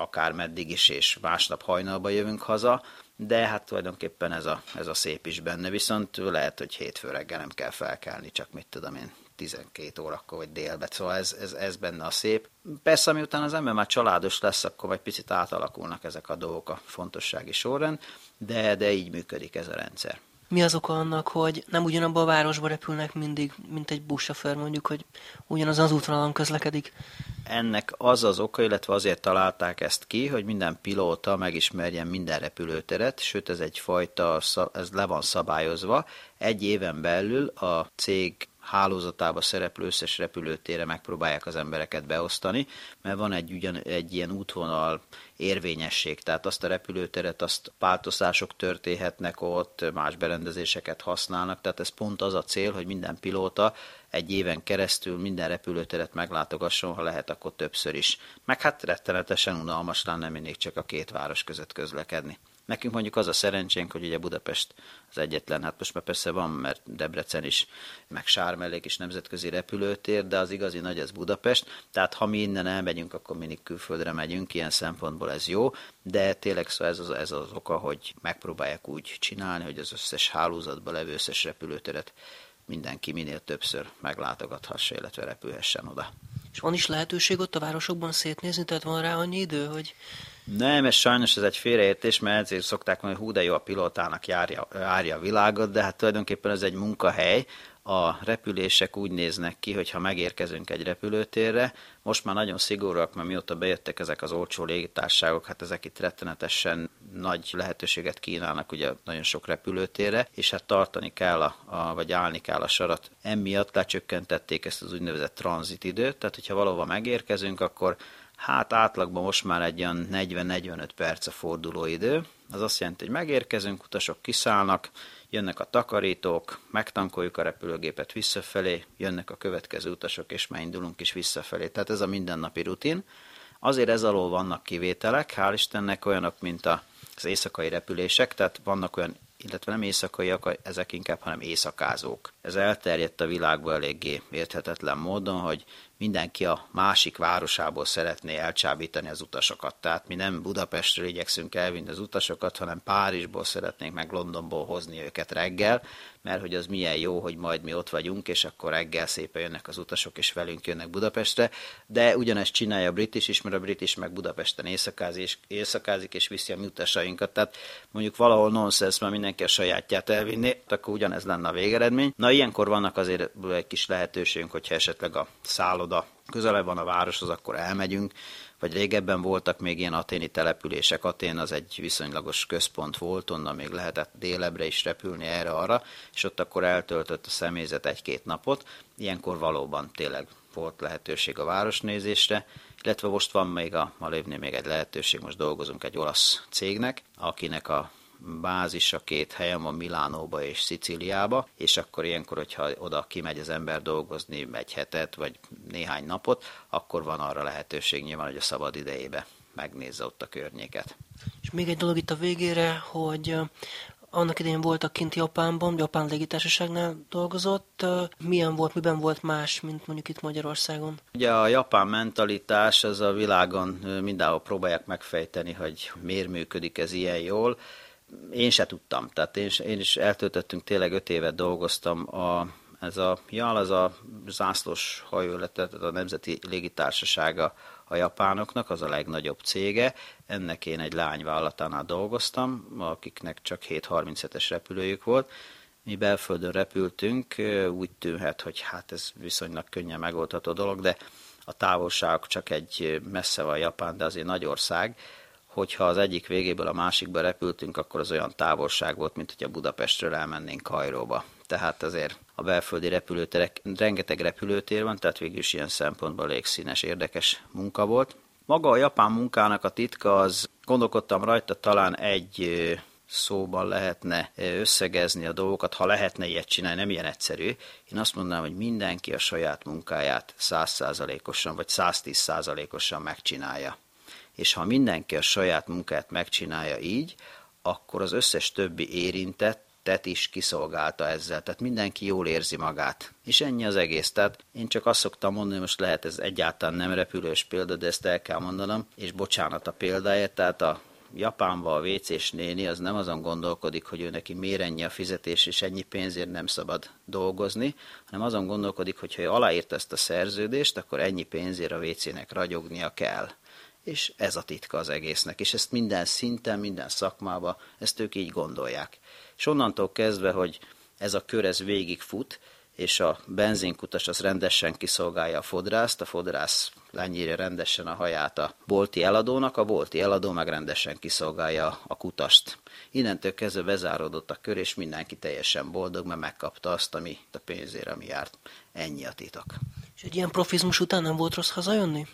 akár meddig is, és másnap hajnalba jövünk haza, de hát tulajdonképpen ez a, ez a szép is benne, viszont lehet, hogy hétfő reggel nem kell felkelni, csak mit tudom én, 12 órakor vagy délbe, szóval ez, ez, ez benne a szép. Persze, miután az ember már családos lesz, akkor egy picit átalakulnak ezek a dolgok a fontossági sorrend, de, de így működik ez a rendszer mi az oka annak, hogy nem ugyanabban a városba repülnek mindig, mint egy buszsofőr mondjuk, hogy ugyanaz az útvonalon közlekedik? Ennek az az oka, illetve azért találták ezt ki, hogy minden pilóta megismerjen minden repülőteret, sőt ez egyfajta, ez le van szabályozva. Egy éven belül a cég hálózatába szereplő összes repülőtére megpróbálják az embereket beosztani, mert van egy, ugyan, egy ilyen útvonal érvényesség, tehát azt a repülőteret, azt páltozások történhetnek ott, más berendezéseket használnak, tehát ez pont az a cél, hogy minden pilóta egy éven keresztül minden repülőteret meglátogasson, ha lehet, akkor többször is. Meg hát rettenetesen unalmas lenne mindig csak a két város között közlekedni. Nekünk mondjuk az a szerencsénk, hogy ugye Budapest az egyetlen, hát most már persze van, mert Debrecen is, meg Sármellék is nemzetközi repülőtér, de az igazi nagy az Budapest, tehát ha mi innen elmegyünk, akkor mindig külföldre megyünk, ilyen szempontból ez jó, de tényleg szó ez az, ez az oka, hogy megpróbálják úgy csinálni, hogy az összes hálózatban levő összes repülőteret mindenki minél többször meglátogathassa, illetve repülhessen oda. És van is lehetőség ott a városokban szétnézni, tehát van rá annyi idő, hogy nem, ez sajnos ez egy félreértés, mert ezért szokták mondani, hogy hú, de jó a pilótának járja, járja a világot, de hát tulajdonképpen ez egy munkahely, a repülések úgy néznek ki, hogy ha megérkezünk egy repülőtérre, most már nagyon szigorúak, mert mióta bejöttek ezek az olcsó légitárságok, hát ezek itt rettenetesen nagy lehetőséget kínálnak ugye nagyon sok repülőtérre, és hát tartani kell, a, a, vagy állni kell a sarat. Emiatt lecsökkentették ezt az úgynevezett tranzitidőt, tehát hogyha valahova megérkezünk, akkor Hát átlagban most már egy olyan 40-45 perc a fordulóidő. Az azt jelenti, hogy megérkezünk, utasok kiszállnak, jönnek a takarítók, megtankoljuk a repülőgépet visszafelé, jönnek a következő utasok, és már indulunk is visszafelé. Tehát ez a mindennapi rutin. Azért ez alól vannak kivételek, hál' Istennek olyanok, mint az éjszakai repülések, tehát vannak olyan illetve nem éjszakaiak, ezek inkább, hanem éjszakázók. Ez elterjedt a világban eléggé érthetetlen módon, hogy mindenki a másik városából szeretné elcsábítani az utasokat. Tehát mi nem Budapestről igyekszünk elvinni az utasokat, hanem Párizsból szeretnénk meg Londonból hozni őket reggel, mert hogy az milyen jó, hogy majd mi ott vagyunk, és akkor reggel szépen jönnek az utasok, és velünk jönnek Budapestre. De ugyanezt csinálja a brit is, mert a brit is meg Budapesten éjszakázik, és, éjszakázik, és viszi a mi utasainkat. Tehát mondjuk valahol nonsens, mert mindenki a sajátját elvinni, akkor ugyanez lenne a végeredmény. Na ilyenkor vannak azért egy kis lehetőségünk, hogyha esetleg a szálloda közelebb van a városhoz, akkor elmegyünk, vagy régebben voltak még ilyen aténi települések. Atén az egy viszonylagos központ volt, onnan még lehetett délebre is repülni erre-arra, és ott akkor eltöltött a személyzet egy-két napot. Ilyenkor valóban tényleg volt lehetőség a városnézésre, illetve most van még a Malévnél még egy lehetőség, most dolgozunk egy olasz cégnek, akinek a bázisa két helyen van Milánóba és Szicíliába, és akkor ilyenkor, hogyha oda kimegy az ember dolgozni egy hetet vagy néhány napot, akkor van arra lehetőség nyilván, hogy a szabad idejébe megnézze ott a környéket. És még egy dolog itt a végére, hogy annak idején voltak kint Japánban, Japán légitársaságnál dolgozott. Milyen volt, miben volt más, mint mondjuk itt Magyarországon? Ugye a japán mentalitás, az a világon mindenhol próbálják megfejteni, hogy miért működik ez ilyen jól én se tudtam. Tehát én, én is eltöltöttünk, tényleg öt évet dolgoztam a, ez a JAL, az a zászlós hajó, tehát a Nemzeti Légitársasága a japánoknak, az a legnagyobb cége. Ennek én egy lányvállalatánál dolgoztam, akiknek csak 737-es repülőjük volt. Mi belföldön repültünk, úgy tűnhet, hogy hát ez viszonylag könnyen megoldható dolog, de a távolságok csak egy messze van Japán, de azért nagy ország, hogyha az egyik végéből a másikba repültünk, akkor az olyan távolság volt, mint hogyha Budapestről elmennénk Kajróba. Tehát azért a belföldi repülőterek, rengeteg repülőtér van, tehát végül is ilyen szempontból légszínes, érdekes munka volt. Maga a japán munkának a titka az, gondolkodtam rajta, talán egy szóban lehetne összegezni a dolgokat, ha lehetne ilyet csinálni, nem ilyen egyszerű. Én azt mondanám, hogy mindenki a saját munkáját százszázalékosan vagy 110 százalékosan megcsinálja és ha mindenki a saját munkát megcsinálja így, akkor az összes többi érintett tet is kiszolgálta ezzel, tehát mindenki jól érzi magát. És ennyi az egész. Tehát én csak azt szoktam mondani, hogy most lehet ez egyáltalán nem repülős példa, de ezt el kell mondanom, és bocsánat a példáért, tehát a Japánban a WC-s néni az nem azon gondolkodik, hogy ő neki miért ennyi a fizetés, és ennyi pénzért nem szabad dolgozni, hanem azon gondolkodik, hogy ha ő aláírt ezt a szerződést, akkor ennyi pénzért a WC-nek ragyognia kell és ez a titka az egésznek, és ezt minden szinten, minden szakmában, ezt ők így gondolják. És onnantól kezdve, hogy ez a kör ez végig fut, és a benzinkutas az rendesen kiszolgálja a fodrászt, a fodrász lenyírja rendesen a haját a bolti eladónak, a bolti eladó meg rendesen kiszolgálja a kutast. Innentől kezdve bezáródott a kör, és mindenki teljesen boldog, mert megkapta azt, ami a pénzért, ami járt. Ennyi a titok. És egy ilyen profizmus után nem volt rossz hazajönni?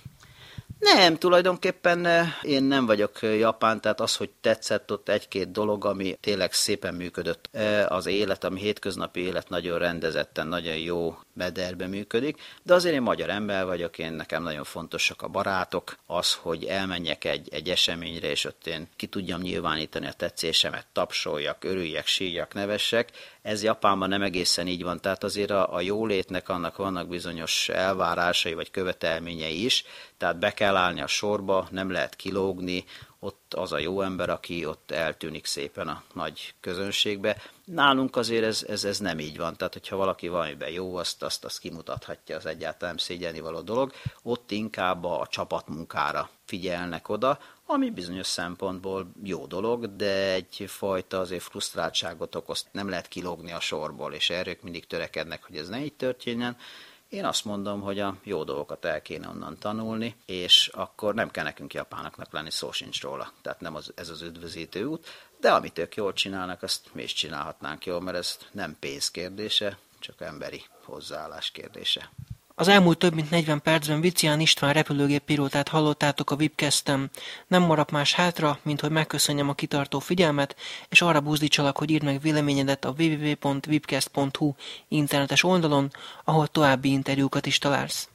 Nem, tulajdonképpen eh, én nem vagyok eh, japán, tehát az, hogy tetszett ott egy-két dolog, ami tényleg szépen működött. Eh, az élet, ami hétköznapi élet nagyon rendezetten, nagyon jó mederbe működik, de azért én magyar ember vagyok, én nekem nagyon fontosak a barátok, az, hogy elmenjek egy, egy eseményre, és ott én ki tudjam nyilvánítani a tetszésemet, tapsoljak, örüljek, síjak, nevessek. Ez Japánban nem egészen így van, tehát azért a, a jólétnek annak vannak bizonyos elvárásai vagy követelményei is, tehát be kell állni a sorba, nem lehet kilógni, ott az a jó ember, aki ott eltűnik szépen a nagy közönségbe. Nálunk azért ez, ez, ez nem így van, tehát hogyha valaki valamiben jó, azt, azt, azt kimutathatja, az egyáltalán nem szégyelni való dolog. Ott inkább a csapatmunkára figyelnek oda, ami bizonyos szempontból jó dolog, de egyfajta azért frusztráltságot okoz, nem lehet kilógni a sorból, és erők mindig törekednek, hogy ez ne így történjen. Én azt mondom, hogy a jó dolgokat el kéne onnan tanulni, és akkor nem kell nekünk japánoknak lenni, szó sincs róla. Tehát nem az, ez az üdvözítő út, de amit ők jól csinálnak, azt mi is csinálhatnánk jól, mert ez nem pénz kérdése, csak emberi hozzáállás kérdése. Az elmúlt több mint 40 percben Vicián István repülőgép pilótát hallottátok a Webcastem. Nem maradt más hátra, mint hogy megköszönjem a kitartó figyelmet, és arra buzdítsalak, hogy írd meg véleményedet a www.webcast.hu internetes oldalon, ahol további interjúkat is találsz.